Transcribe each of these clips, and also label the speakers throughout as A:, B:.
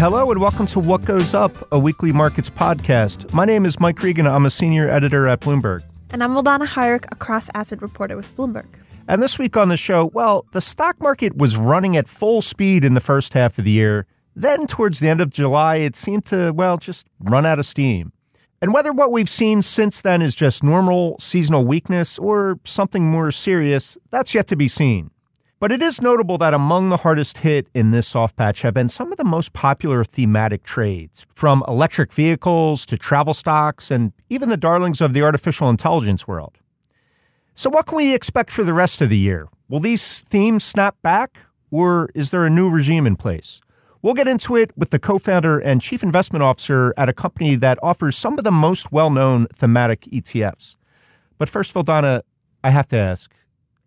A: Hello and welcome to What Goes Up, a weekly markets podcast. My name is Mike Regan. I'm a senior editor at Bloomberg.
B: And I'm Vildana Hajric, a cross asset reporter with Bloomberg.
A: And this week on the show, well, the stock market was running at full speed in the first half of the year. Then, towards the end of July, it seemed to, well, just run out of steam. And whether what we've seen since then is just normal seasonal weakness or something more serious, that's yet to be seen. But it is notable that among the hardest hit in this soft patch have been some of the most popular thematic trades, from electric vehicles to travel stocks and even the darlings of the artificial intelligence world. So, what can we expect for the rest of the year? Will these themes snap back, or is there a new regime in place? We'll get into it with the co founder and chief investment officer at a company that offers some of the most well known thematic ETFs. But first, Vildana, I have to ask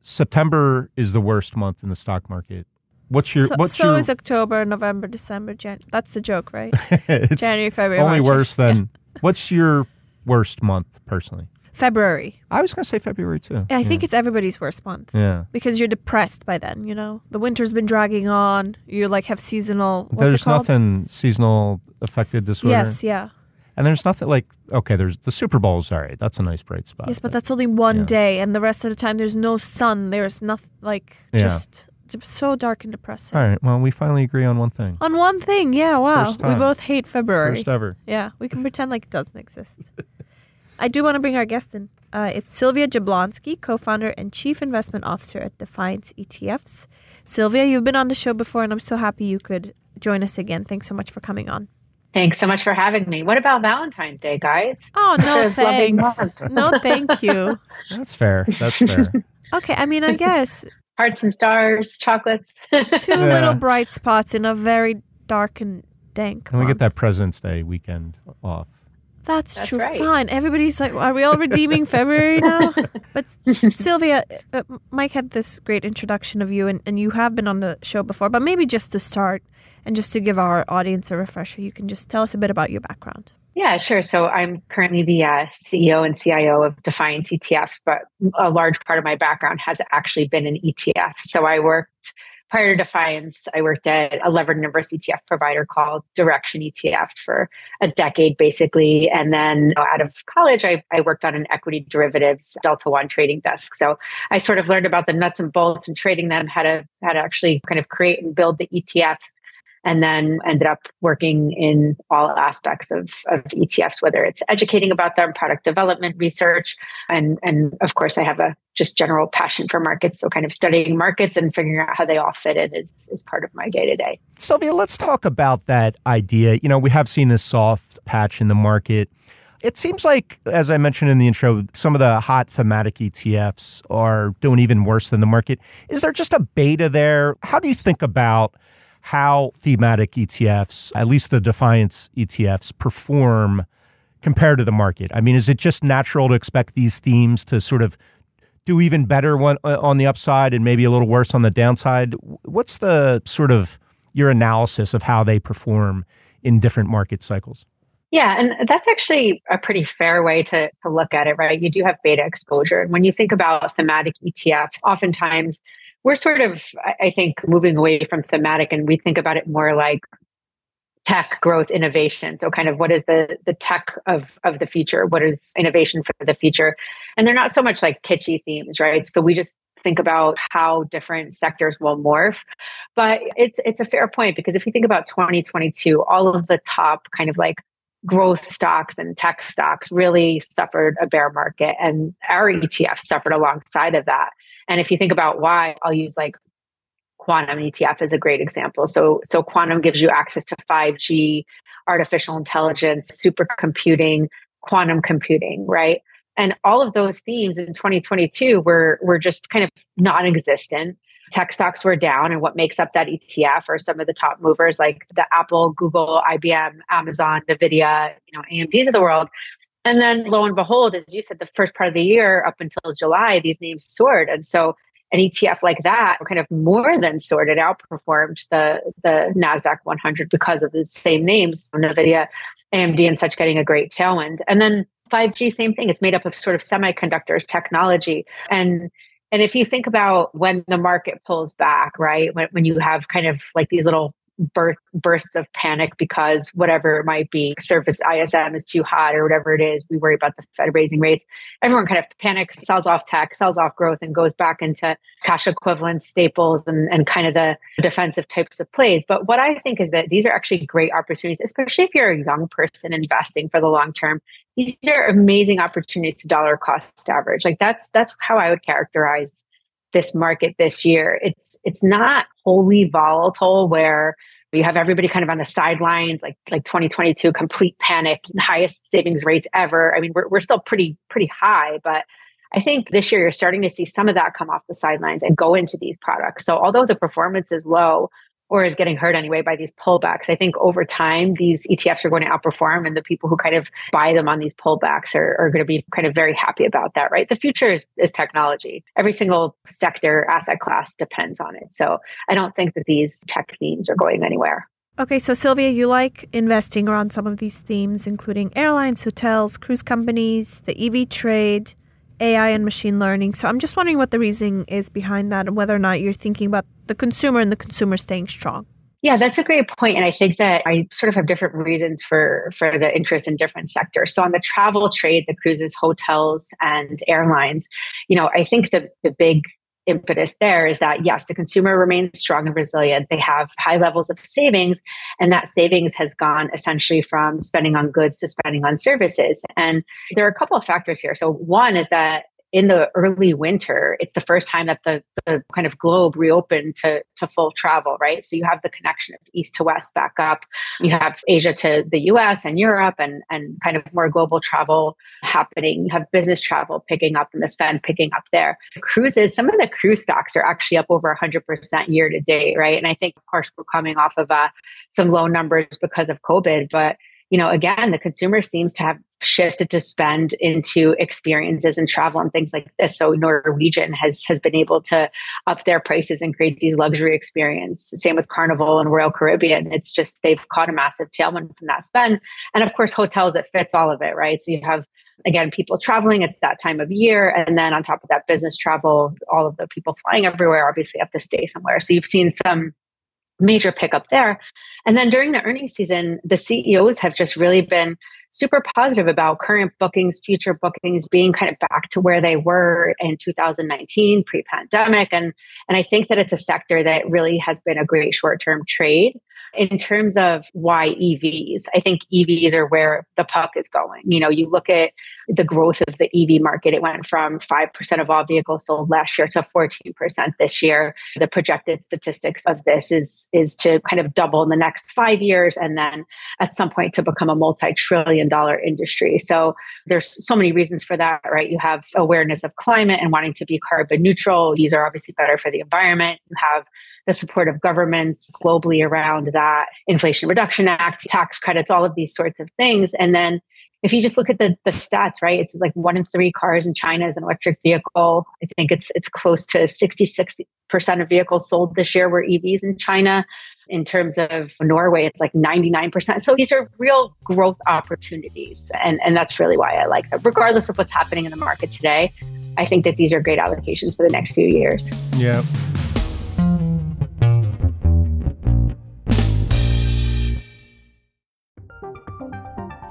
A: September is the worst month in the stock market. What's your
B: so,
A: what's
B: so
A: your
B: is October, November, December, Jan. That's the joke, right? January, February,
A: only
B: March.
A: worse than what's your worst month personally?
B: February.
A: I was going to say February too.
B: I think it's everybody's worst month.
A: Yeah.
B: Because you're depressed by then, you know? The winter's been dragging on. You like have seasonal what's
A: There's nothing seasonal affected disorder.
B: Yes, yeah.
A: And there's nothing like okay, there's the Super Bowl's all right. That's a nice bright spot.
B: Yes, but that's only one
A: yeah.
B: day and the rest of the time there's no sun. There's nothing like
A: Yeah.
B: just so dark and depressing.
A: all right. Well, we finally agree on one thing.
B: On one thing, yeah, wow. We both hate February.
A: First ever.
B: Yeah, we can pretend like it doesn't exist. I do want to bring our guest in. Uh, it's Sylvia Jablonski, co-founder and chief investment officer at Defiance ETFs. Sylvia, you've been on the show before, and I'm so happy you could join us again. Thanks so much for coming on.
C: Thanks so much for having me. What about Valentine's Day, guys?
B: Oh no,
C: It's a lovely
B: thanks. No, thank you.
A: That's fair. That's fair.
B: Okay, I mean, I guess
C: Hearts and stars, chocolates.
B: two
A: Yeah.
B: little bright spots in a very dark and dank.
A: Can we
B: month.
A: get that President's Day weekend off?
B: That's,
C: That's
B: true.
C: right.
B: Fine. Everybody's like, are we all redeeming February now? But Sylvia, uh, Mike had this great introduction of you, and, and you have been on the show before. But maybe just to start, and just to give our audience a refresher, you can just tell us a bit about your background.
C: yeah, sure. So I'm currently the uh, CEO and CIO of Defiance ETFs, but a large part of my background has actually been in ETFs. So I worked prior to Defiance, I worked at a levered inverse ETF provider called Direxion ETFs for a decade, basically. And then out of college, I, I worked on an equity derivatives Delta One trading desk. So I sort of learned about the nuts and bolts and trading them, how to how to actually kind of create and build the ETFs. And then ended up working in all aspects of, of ETFs, whether it's educating about them, product development, research, and and of course I have a just general passion for markets. So kind of studying markets and figuring out how they all fit in is is part of my day to day.
A: Sylvia, let's talk about that idea. You know, we have seen this soft patch in the market. It seems like, as I mentioned in the intro, some of the hot thematic ETFs are doing even worse than the market. Is there just a beta there? How do you think about how thematic ETFs, at least the Defiance ETFs, perform compared to the market? I mean, is it just natural to expect these themes to sort of do even better uh, on the upside and maybe a little worse on the downside? What's the sort of your analysis of how they perform in different market cycles?
C: Yeah, and that's actually a pretty fair way to, to look at it, right? You do have beta exposure. And when you think about thematic ETFs, oftentimes we're sort of, I- think, moving away from thematic and we think about it more like tech growth innovation. So kind of what is the the tech of of the future? What is innovation for the future? And they're not so much like kitschy themes, right? So we just think about how different sectors will morph. But it's it's a fair point because if you think about 2022, all of the top kind of like growth stocks and tech stocks really suffered a bear market and our ETF suffered alongside of that. And if you think about why, I'll use like quantum ETF as a great example. So so quantum gives you access to 5G, artificial intelligence, supercomputing, quantum computing, right? And all of those themes in 2022 were were just kind of non-existent. Tech stocks were down, and what makes up that ETF are some of the top movers like the Apple, Google, IBM, Amazon, Nvidia, you know, AMDs of the world. And then lo and behold, as you said, the first part of the year up until July, these names soared. And so an ETF like that kind of more than sorted outperformed the the Nasdaq 100 because of the same names, Nvidia, AMD, and such getting a great tailwind. And then 5G, same thing. It's made up of sort of semiconductors, technology, and and if you think about when the market pulls back, right, when when you have kind of like these little birth, bursts of panic because whatever it might be, surface ISM is too hot or whatever it is. We worry about the Fed raising rates. Everyone kind of panics, sells off tech, sells off growth, and goes back into cash equivalent staples and, and kind of the defensive types of plays. But what I think is that these are actually great opportunities, especially if you're a young person investing for the long term. These are amazing opportunities to dollar cost average. Like that's that's how I would characterize this market this year. It's it's not wholly volatile where you have everybody kind of on the sidelines, like like 2022, complete panic, highest savings rates ever. I mean, we're we're still pretty pretty high, but I think this year you're starting to see some of that come off the sidelines and go into these products. So although the performance is low, or is getting hurt anyway by these pullbacks. I think over time, these ETFs are going to outperform, and the people who kind of buy them on these pullbacks are, are going to be kind of very happy about that, right? The future is, is technology. Every single sector, asset class depends on it. So I don't think that these tech themes are going anywhere.
B: Okay, so Sylvia, you like investing around some of these themes, including airlines, hotels, cruise companies, the EV trade, AI and machine learning. So I'm just wondering what the reasoning is behind that and whether or not you're thinking about the consumer and the consumer staying strong.
C: Yeah, that's a great point. And I think that I sort of have different reasons for, for the interest in different sectors. So on the travel trade, the cruises, hotels, and airlines, you know, I think the, the big impetus there is that yes, the consumer remains strong and resilient. They have high levels of savings, and that savings has gone essentially from spending on goods to spending on services. And there are a couple of factors here. So, one is that in the early winter, it's the first time that the, the kind of globe reopened to, to full travel, right? So you have the connection of east to west back up. You have Asia to the US and Europe and, and kind of more global travel happening. You have business travel picking up and the spend picking up there. Cruises, some of the cruise stocks are actually up over 100% year to date, right? And I think, of course, we're coming off of uh, some low numbers because of COVID, but you know, again, the consumer seems to have shifted to spend into experiences and travel and things like this. So Norwegian has has been able to up their prices and create these luxury experience. Same with Carnival and Royal Caribbean. It's just they've caught a massive tailwind from that spend. And of course, hotels it fits all of it, right? So you have again people traveling it's that time of year and then on top of that business travel all of the people flying everywhere obviously have to stay somewhere so you've seen some major pickup there. And then during the earnings season, the CEOs have just really been super positive about current bookings, future bookings being kind of back to where they were in 2019 pre-pandemic and and I think that it's a sector that really has been a great short-term trade in terms of why EVs, I think EVs are where the puck is going. You know, you look at the growth of the EV market, it went from 5% of all vehicles sold last year to 14% this year. The projected statistics of this is, is to kind of double in the next five years and then at some point to become a multi trillion dollar industry. So there's so many reasons for that, right? You have awareness of climate and wanting to be carbon neutral. These are obviously better for the environment. You have the support of governments globally around that, Inflation Reduction Act, tax credits, all of these sorts of things. And then if you just look at the, the stats, right, it's like one in three cars in China is an electric vehicle. I think it's it's close to 66% of vehicles sold this year were EVs in China. In terms of Norway, it's like 99%. So these are real growth opportunities. And, and that's really why I like them. Regardless of what's happening in the market today, I think that these are great allocations for the next few years.
A: Yeah.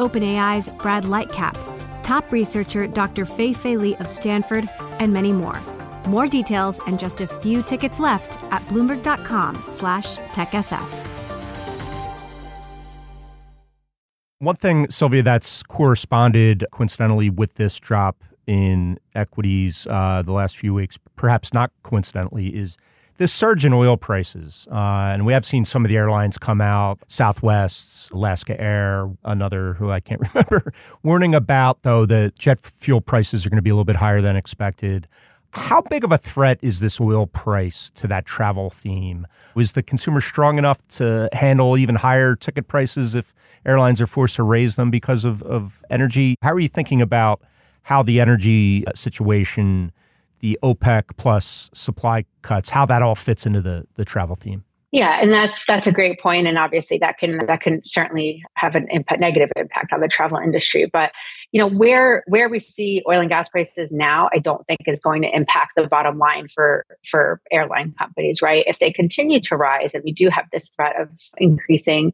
D: OpenAI's Brad Lightcap, top researcher Dr. Fei Fei Li of Stanford, and many more. More details and just a few tickets left at bloomberg.com slash techsf.
A: One thing, Sylvia, that's corresponded coincidentally with this drop in equities uh, the last few weeks, perhaps not coincidentally, is this surge in oil prices. Uh, and we have seen some of the airlines come out, Southwest, Alaska Air, another who I can't remember, warning about, though, that jet fuel prices are going to be a little bit higher than expected. How big of a threat is this oil price to that travel theme? Was the consumer strong enough to handle even higher ticket prices if airlines are forced to raise them because of, of energy? How are you thinking about how the energy situation, the OPEC plus supply cuts, how that all fits into the, the travel theme?
C: Yeah, and that's that's a great point, and obviously that can that can certainly have an impact, negative impact on the travel industry. But you know where where we see oil and gas prices now, I don't think is going to impact the bottom line for for airline companies, right? If they continue to rise, and we do have this threat of increasing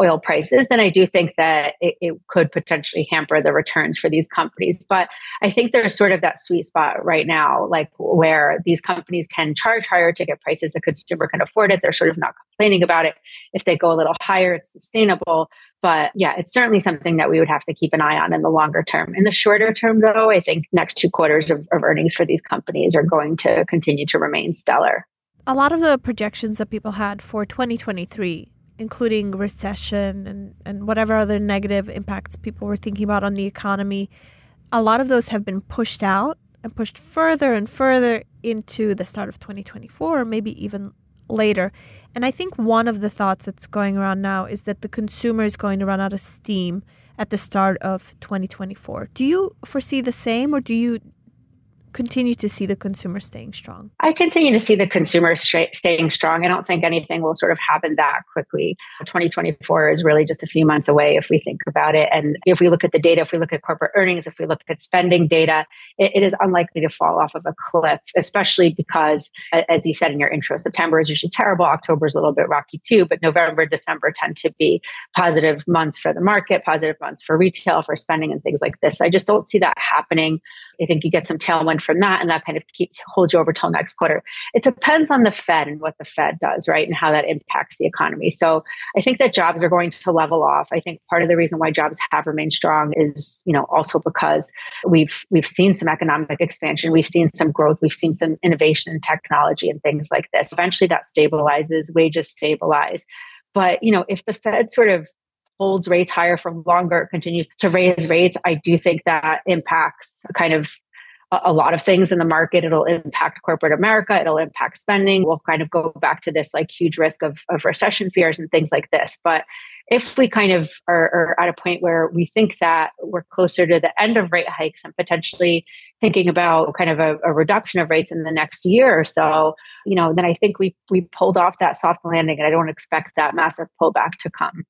C: oil prices, then I do think that it, it could potentially hamper the returns for these companies. But I think there's sort of that sweet spot right now, like where these companies can charge higher ticket prices, the consumer can afford it. They're sort of not complaining about it. If they go a little higher, it's sustainable. But yeah, it's certainly something that we would have to keep an eye on in the longer term. In the shorter term, though, I think next two quarters of, of earnings for these companies are going to continue to remain stellar.
B: A lot of the projections that people had for 2023 including recession and, and whatever other negative impacts people were thinking about on the economy, a lot of those have been pushed out and pushed further and further into the start of 2024, or maybe even later. And I think one of the thoughts that's going around now is that the consumer is going to run out of steam at the start of 2024. Do you foresee the same, or do you continue to see the consumer staying strong?
C: I continue to see the consumer staying strong. I don't think anything will sort of happen that quickly. 2024 is really just a few months away if we think about it. And if we look at the data, if we look at corporate earnings, if we look at spending data, it, it is unlikely to fall off of a cliff, especially because, as you said in your intro, September is usually terrible. October is a little bit rocky too, but November, December tend to be positive months for the market, positive months for retail, for spending, and things like this. I just don't see that happening. I think you get some tailwind from that and that kind of keep hold you over till next quarter. It depends on the Fed and what the Fed does, right? And how that impacts the economy. So I think that jobs are going to level off. I think part of the reason why jobs have remained strong is, you know, also because we've we've seen some economic expansion, we've seen some growth, we've seen some innovation in technology and things like this. Eventually that stabilizes, wages stabilize. But you know, if the Fed sort of holds rates higher for longer, continues to raise rates, I do think that impacts kind of a lot of things in the market. It'll impact corporate America. It'll impact spending. We'll kind of go back to this like huge risk of, of recession fears and things like this. But if we kind of are, are, at a point where we think that we're closer to the end of rate hikes and potentially thinking about kind of a, a reduction of rates in the next year or so, you know, then I think we we pulled off that soft landing, and I don't expect that massive pullback to come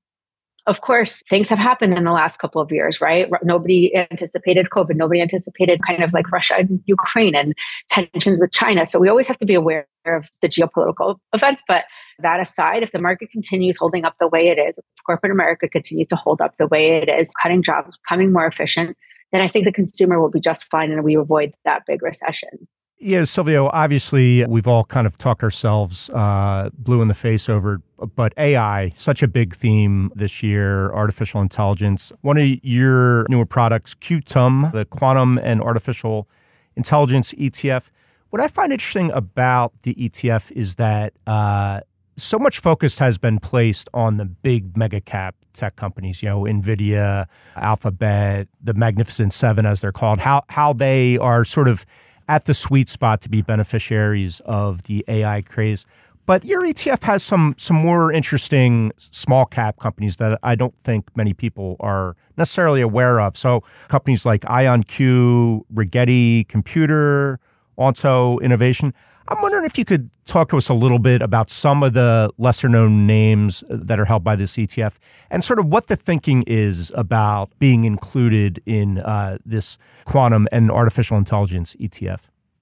C: of course, things have happened in the last couple of years, right? Nobody anticipated COVID. Nobody anticipated kind of like Russia and Ukraine and tensions with China. So we always have to be aware of the geopolitical events. But that aside, if the market continues holding up the way it is, if corporate America continues to hold up the way it is, cutting jobs, becoming more efficient, then I think the consumer will be just fine and we avoid that big recession.
A: Yeah, Sylvia, obviously we've all kind of talked ourselves uh, blue in the face over, but AI, such a big theme this year, artificial intelligence. One of your newer products, QTUM, the Quantum and Artificial Intelligence ETF. What I find interesting about the ETF is that uh, so much focus has been placed on the big mega cap tech companies, you know, Nvidia, Alphabet, the Magnificent Seven, as they're called, how, how they are sort of at the sweet spot to be beneficiaries of the AI craze. But your ETF has some some more interesting small cap companies that I don't think many people are necessarily aware of. So companies like IonQ, Rigetti Computer, Onto Innovation. I'm wondering if you could talk to us a little bit about some of the lesser known names that are held by this ETF and sort of what the thinking is about being included in uh, this quantum and artificial intelligence ETF.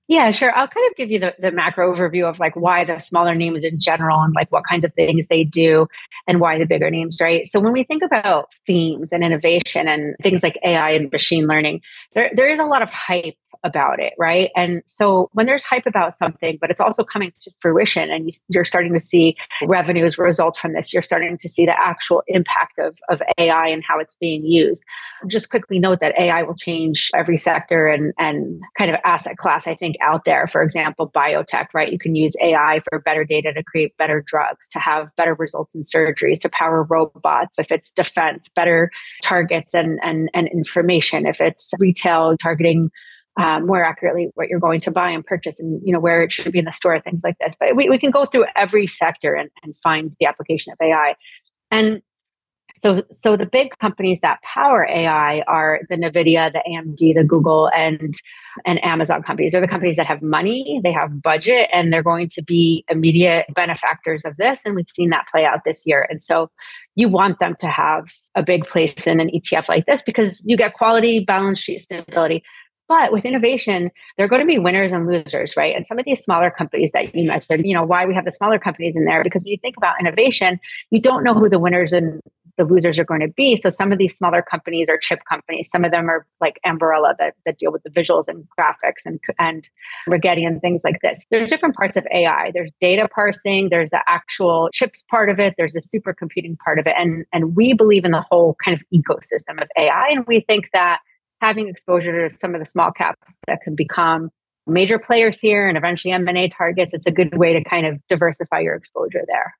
C: Yeah, sure. I'll kind of give you the, the macro overview of like why the smaller names in general and like what kinds of things they do and why the bigger names, right? So when we think about themes and innovation and things like AI and machine learning, there, there is a lot of hype about it, right? And so when there's hype about something, but it's also coming to fruition and you, are starting to see revenues results from this, you're starting to see the actual impact of, of AI and how it's being used. Just quickly note that AI will change every sector and, and kind of asset class, I think, out there. For example, biotech, right? You can use AI for better data to create better drugs, to have better results in surgeries, to power robots. If it's defense, better targets and, and, and information. If it's retail, targeting um, more accurately what you're going to buy and purchase and you know where it should be in the store things like this. But we, we can go through every sector and, and find the application of ai and so so the big companies that power ai are the nvidia the amd the google and and amazon companies. They're the companies that have money they have budget and they're going to be immediate benefactors of this and we've seen that play out this year. And so you want them to have a big place in an etf like this because you get quality balance sheet stability but with innovation, there are going to be winners and losers, right? And some of these smaller companies that you mentioned, you know, why we have the smaller companies in there, because when you think about innovation, you don't know who the winners and the losers are going to be. So some of these smaller companies are chip companies. Some of them are like Ambarella that, that deal with the visuals and graphics and and Rigetti and things like this. There's different parts of AI. There's data parsing. There's the actual chips part of it. There's the supercomputing part of it. And and we believe in the whole kind of ecosystem of AI. And we think that having exposure to some of the small caps that can become major players here and eventually M&A targets, it's a good way to kind of diversify your exposure there.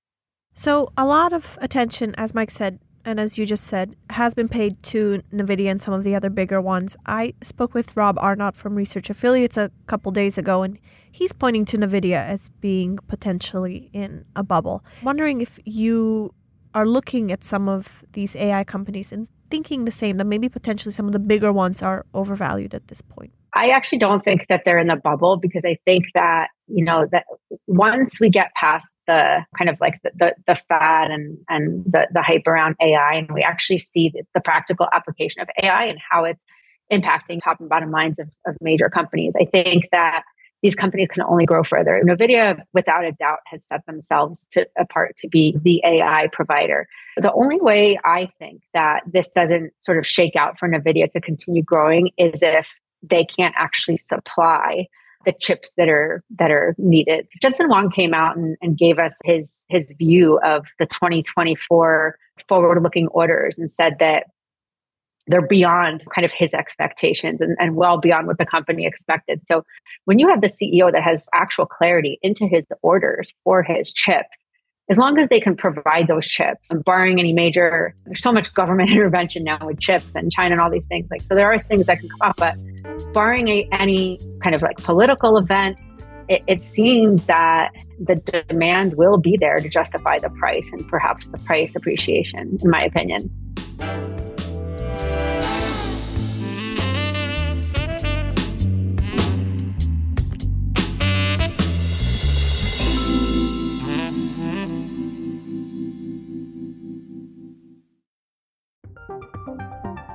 B: So, a lot of attention, as Mike said, and as you just said, has been paid to NVIDIA and some of the other bigger ones. I spoke with Rob Arnott from Research Affiliates a couple days ago, and he's pointing to NVIDIA as being potentially in a bubble. wondering if you are looking at some of these AI companies and thinking the same that maybe potentially some of the bigger ones are overvalued at this point?
C: I actually don't think that they're in the bubble because I think that, you know, that once we get past the kind of like the, the, the fad and, and the, the hype around AI and we actually see the, the practical application of AI and how it's impacting top and bottom lines of, of major companies, I think that these companies can only grow further. NVIDIA, without a doubt, has set themselves to, apart to be the AI provider. The only way I think that this doesn't sort of shake out for NVIDIA to continue growing is if they can't actually supply the chips that are that are needed. Jensen Huang came out and, and gave us his his view of the 2024 forward-looking orders and said that they're beyond kind of his expectations and, and well beyond what the company expected. So when you have the CEO that has actual clarity into his orders for his chips, as long as they can provide those chips, and barring any major, there's so much government intervention now with chips and China and all these things. Like, so there are things that can come up, but barring a, any kind of like political event, it, it seems that the demand will be there to justify the price and perhaps the price appreciation, in my opinion.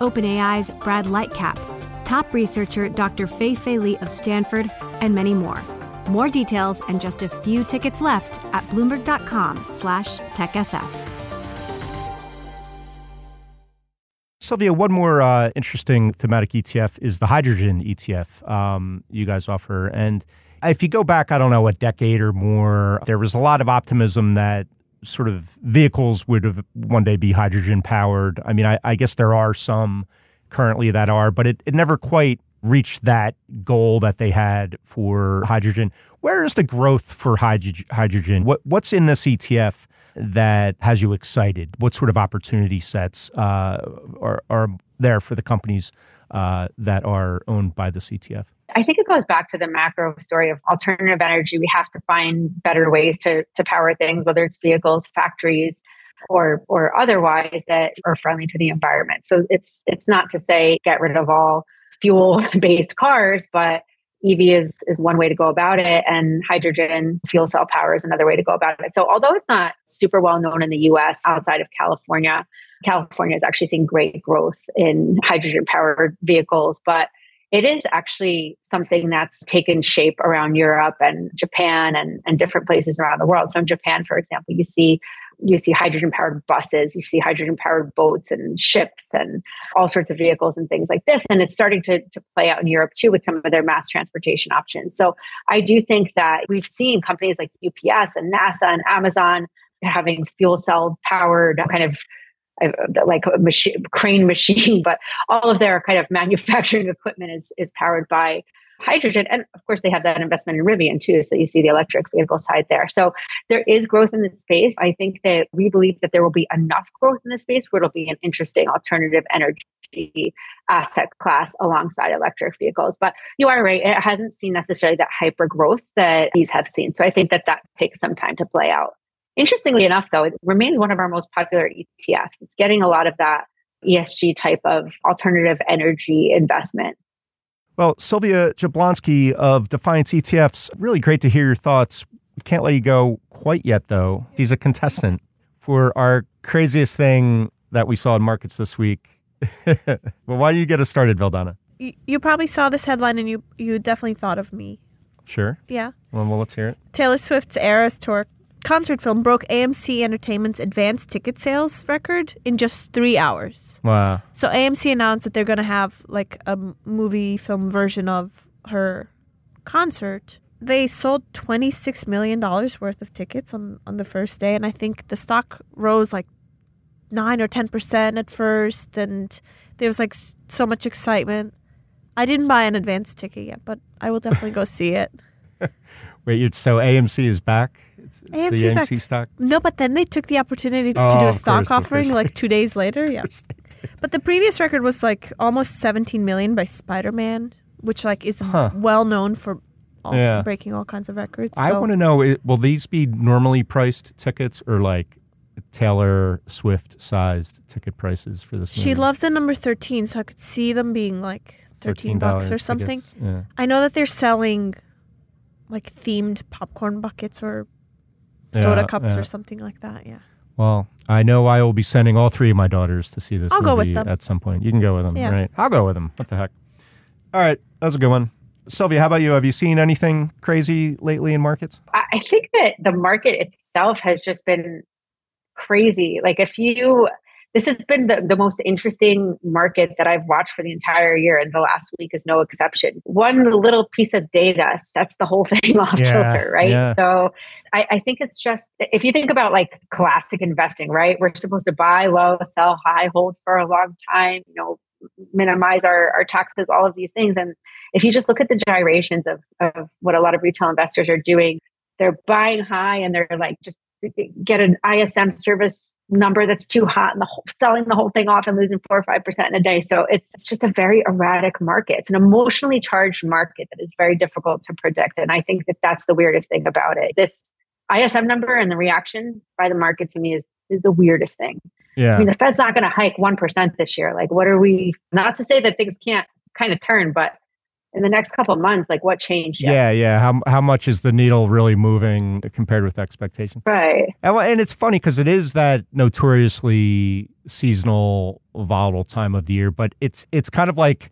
D: OpenAI's Brad Lightcap, top researcher Dr. Fei Fei Li of Stanford, and many more. More details and just a few tickets left at bloomberg.com slash techsf.
A: Sylvia, one more uh, interesting thematic ETF is the hydrogen ETF um, you guys offer. And if you go back, I don't know, a decade or more, there was a lot of optimism that sort of vehicles would have one day be hydrogen powered. I mean, I, I guess there are some currently that are, but it, it never quite reached that goal that they had for hydrogen. Where is the growth for hydrogen? hydrogen? What what's in this ETF that has you excited? What sort of opportunity sets uh, are, are there for the companies uh, that are owned by the ETF?
C: I think it goes back to the macro story of alternative energy. We have to find better ways to, to power things, whether it's vehicles, factories, or or otherwise that are friendly to the environment. So it's it's not to say get rid of all fuel based cars, but EV is is one way to go about it, and hydrogen fuel cell power is another way to go about it. So although it's not super well known in the U.S. outside of California, California is actually seeing great growth in hydrogen powered vehicles, but it is actually something that's taken shape around Europe and Japan and, and different places around the world. So in Japan, for example, you see you see hydrogen powered buses, you see hydrogen powered boats and ships and all sorts of vehicles and things like this. And it's starting to, to play out in Europe too with some of their mass transportation options. So I do think that we've seen companies like UPS and NASA and Amazon having fuel cell powered kind of like a machine, crane machine, but all of their kind of manufacturing equipment is is powered by hydrogen. And of course, they have that investment in Rivian too. So you see the electric vehicle side there. So there is growth in this space. I think that we believe that there will be enough growth in this space where it'll be an interesting alternative energy asset class alongside electric vehicles. But you are right; it hasn't seen necessarily that hyper growth that these have seen. So I think that that takes some time to play out. Interestingly enough, though, it remains one of our most popular ETFs. It's getting a lot of that ESG type of alternative energy investment.
A: Well, Sylvia Jablonski of Defiance ETFs, really great to hear your thoughts. Can't let you go quite yet, though. He's a contestant for our craziest thing that we saw in markets this week. well, why don't you get us started, Vildana?
B: You, you probably saw this headline and you you definitely thought of me.
A: Sure.
B: Yeah.
A: Well, well let's hear it.
B: Taylor Swift's Eras Tour concert film broke AMC Entertainment's advanced ticket sales record in just three hours.
A: Wow.
B: So AMC announced that they're going to have like a movie film version of her concert. They sold $26 million worth of tickets on, on the first day. And I think the stock rose like 9 or 10% at first. And there was like so much excitement. I didn't buy an advance ticket yet, but I will definitely go see it.
A: Wait, so AMC is back? It's, it's
B: AMC's
A: the
B: back.
A: AMC stock?
B: No, but then they took the opportunity to,
A: Oh,
B: to do a stock
A: course,
B: offering like two days later. Yeah. But the previous record was like almost 17 million by Spider Man, which like is
A: Huh.
B: well known for all,
A: Yeah.
B: breaking all kinds of records.
A: I want to know will these be normally priced tickets or like Taylor Swift sized ticket prices for this movie?
B: she loves the number 13, so I could see them being like 13 bucks or something.
A: Yeah.
B: I know that they're selling like themed popcorn buckets or soda
A: Yeah,
B: cups
A: yeah.
B: or something like that. Yeah.
A: Well, I know I will be sending all three of my daughters to see this
B: I'll
A: movie
B: go with them.
A: at some point. You can go with them,
B: Yeah.
A: right? I'll go with them. What the heck? All right, that was a good one. Sylvia, how about you? Have you seen anything crazy lately in markets?
C: I I think that the market itself has just been crazy. Like if you this has been the, the most interesting market that I've watched for the entire year, and the last week is no exception. One little piece of data sets the whole thing off
A: Yeah,
C: kilter, right?
A: yeah.
C: So I, I think it's just if you think about like classic investing, right? We're supposed to buy low, sell high, hold for a long time, you know, minimize our, our taxes, all of these things. And if you just look at the gyrations of, of what a lot of retail investors are doing, they're buying high and they're like just get an ISM service number that's too hot and the whole, selling the whole thing off and losing four or five percent in a day. So it's, it's just a very erratic market. It's an emotionally charged market that is very difficult to predict. And I think that that's the weirdest thing about it. This ISM number and the reaction by the market to me is, is the weirdest thing.
A: Yeah.
C: I mean, the Fed's not going to hike 1% this year. Like, what are we, not to say that things can't kind of turn, but in the next couple of months, like what changed? yet?
A: yeah, yeah. How, how much is the needle really moving compared with expectations?
C: Right.
A: And, and it's funny because it is that notoriously seasonal, volatile time of the year, but it's it's kind of like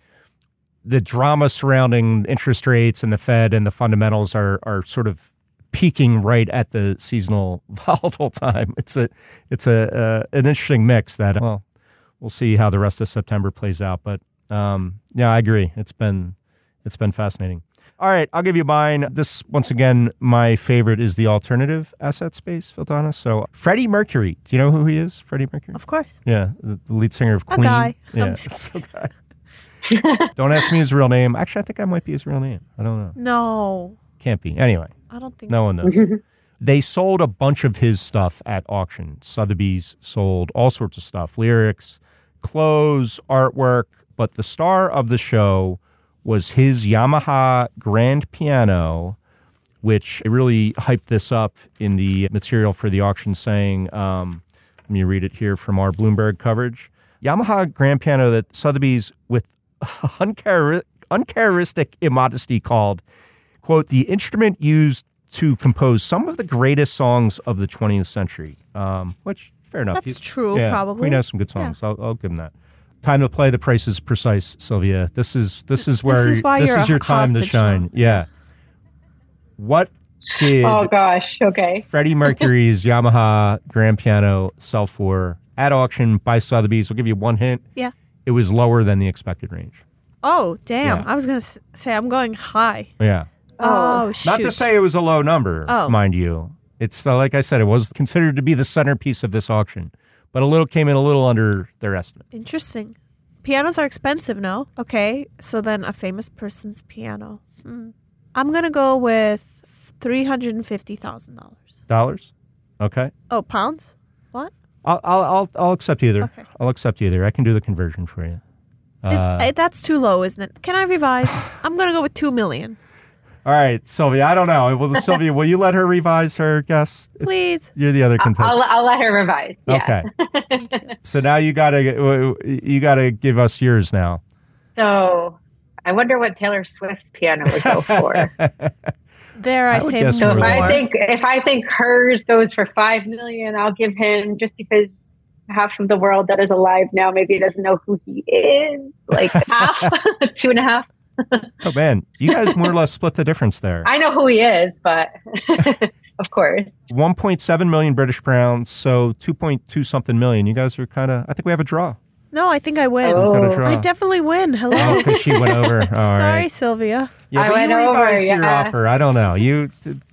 A: the drama surrounding interest rates and the Fed and the fundamentals are are sort of peaking right at the seasonal volatile time. It's a it's a uh, an interesting mix that well we'll see how the rest of September plays out, but um, yeah, I agree. It's been it's been fascinating. All right, I'll give you mine. This, once again, my favorite is the alternative asset space, Vildana. So, Freddie Mercury. Do you know who he is? Freddie Mercury?
B: Of course.
A: Yeah, the, the lead singer of Queen.
B: A guy. I'm
A: Yeah. guy. Don't ask me his real name. Actually, I think I might be his real name. I don't know.
B: No,
A: Can't be. Anyway,
B: I don't think
A: no
B: so.
A: one knows. they sold a bunch of his stuff at auction. Sotheby's sold all sorts of stuff lyrics, clothes, artwork. But the star of the show was his Yamaha grand piano, which really hyped this up in the material for the auction, saying, um, let me read it here from our Bloomberg coverage. Yamaha grand piano that Sotheby's, with unchar- uncharacteristic immodesty, called, quote, the instrument used to compose some of the greatest songs of the 20th century. Um, which, fair enough.
B: That's
A: He-
B: true,
A: yeah,
B: probably.
A: Queen has some good songs. I'll, I'll give him that. Time to play. The price is precise, Sylvia. This is this is where
B: is why
A: this
B: you're
A: is your time to shine.
B: now.
A: Yeah. What did
C: oh gosh. Okay.
A: Freddie Mercury's Yamaha grand piano sell for at auction by Sotheby's? I'll give you one hint.
B: Yeah.
A: It was lower than the expected range.
B: Oh, damn!
A: Yeah.
B: I was gonna say I'm going high.
A: Yeah.
B: Oh, shoot!
A: Not to say it was a low number,
B: Oh.
A: mind you. It's uh, like I said, it was considered to be the centerpiece of this auction, but a little came in a little under their estimate.
B: Interesting. Pianos are expensive, no? Okay, so then a famous person's piano. Hmm. I'm gonna go with three hundred and fifty thousand dollars.
A: Dollars? Okay.
B: Oh, pounds? What?
A: I'll I'll I'll, I'll accept either.
B: Okay.
A: I'll accept either. I can do the conversion for you. Uh,
B: eh, that's too low, isn't it? Can I revise? I'm gonna go with two million,
A: all right, Sylvia. I don't know. Will Sylvia? Will you let her revise her guess? It's-
B: please.
A: You're the other contestant.
C: I'll, I'll let her revise. Yeah.
A: Okay. so now you gotta you gotta give us yours now.
C: So I wonder what Taylor Swift's piano would go for.
B: There, I,
A: I
B: say
A: guess
C: so if. I think if I think hers goes for five million, I'll give him just because half of the world that is alive now maybe doesn't know who he is. Like half, two and a half.
A: Oh man, you guys more or less split the difference there.
C: I know who he is, but of course.
A: 1.7 million British pounds, so 2.2 something million. You guys are kind of. I think we have a draw.
B: no, I think I win.
C: Oh.
A: Got a oh. draw.
B: I definitely win. Hello.
A: Oh, because she went over. All
B: Sorry,
A: right.
B: Sylvia.
A: Yeah,
C: I
A: but
C: went
A: you
C: over,
A: revised your
C: yeah.
A: offer. I don't know. You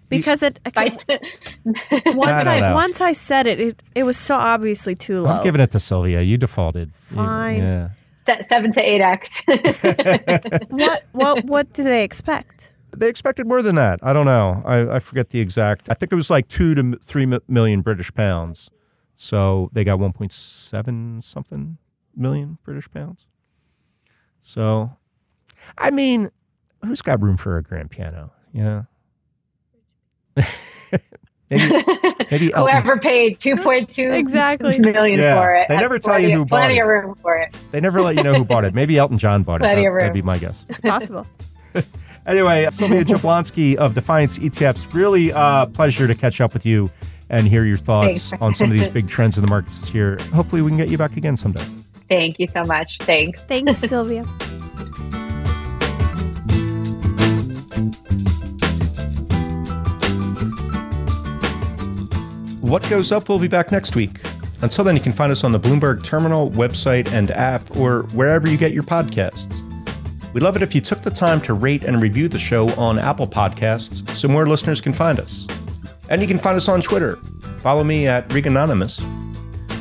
B: Because it okay,
C: But
B: once
A: I
B: I, once I said it, it, it was so obviously too low.
A: I'm giving it to Sylvia. You defaulted. You-
B: Fine.
A: Yeah.
C: Se- seven to eight X.
B: what what what do they expect?
A: They expected more than that. I don't know. I, I forget the exact. I think it was like two to m- three mi- million British pounds. So they got 1.7 something million British pounds. So, I mean, who's got room for a grand piano? You know? maybe, maybe Elton.
C: Whoever paid two point two
B: Exactly.
C: million
A: Yeah,
C: for it.
A: they never tell
C: plenty
A: you
C: of-
A: who bought
C: plenty
A: it.
C: of room for it.
A: They never let you know who bought it. Maybe Elton John bought it.
C: Plenty
A: That,
C: of
A: that'd be my guess.
B: It's possible.
A: Anyway, Sylvia Jablonski of Defiance ETFs, really uh, pleasure to catch up with you and hear your thoughts
C: Thanks.
A: on some of these big trends in the markets this year. Hopefully, we can get you back again someday.
C: Thank you so much. Thanks.
B: Thank you, Sylvia.
A: What Goes Up will be back next week. Until then, you can find us on the Bloomberg Terminal website and app or wherever you get your podcasts. We'd love it if you took the time to rate and review the show on Apple Podcasts so more listeners can find us. And you can find us on Twitter. Follow me at Reganonymous.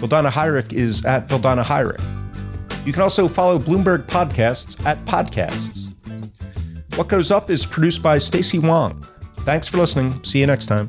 A: Vildana Hajric is at Vildana Hajric. You can also follow Bloomberg Podcasts at Podcasts. What Goes Up is produced by Stacey Wong. Thanks for listening. See you next time.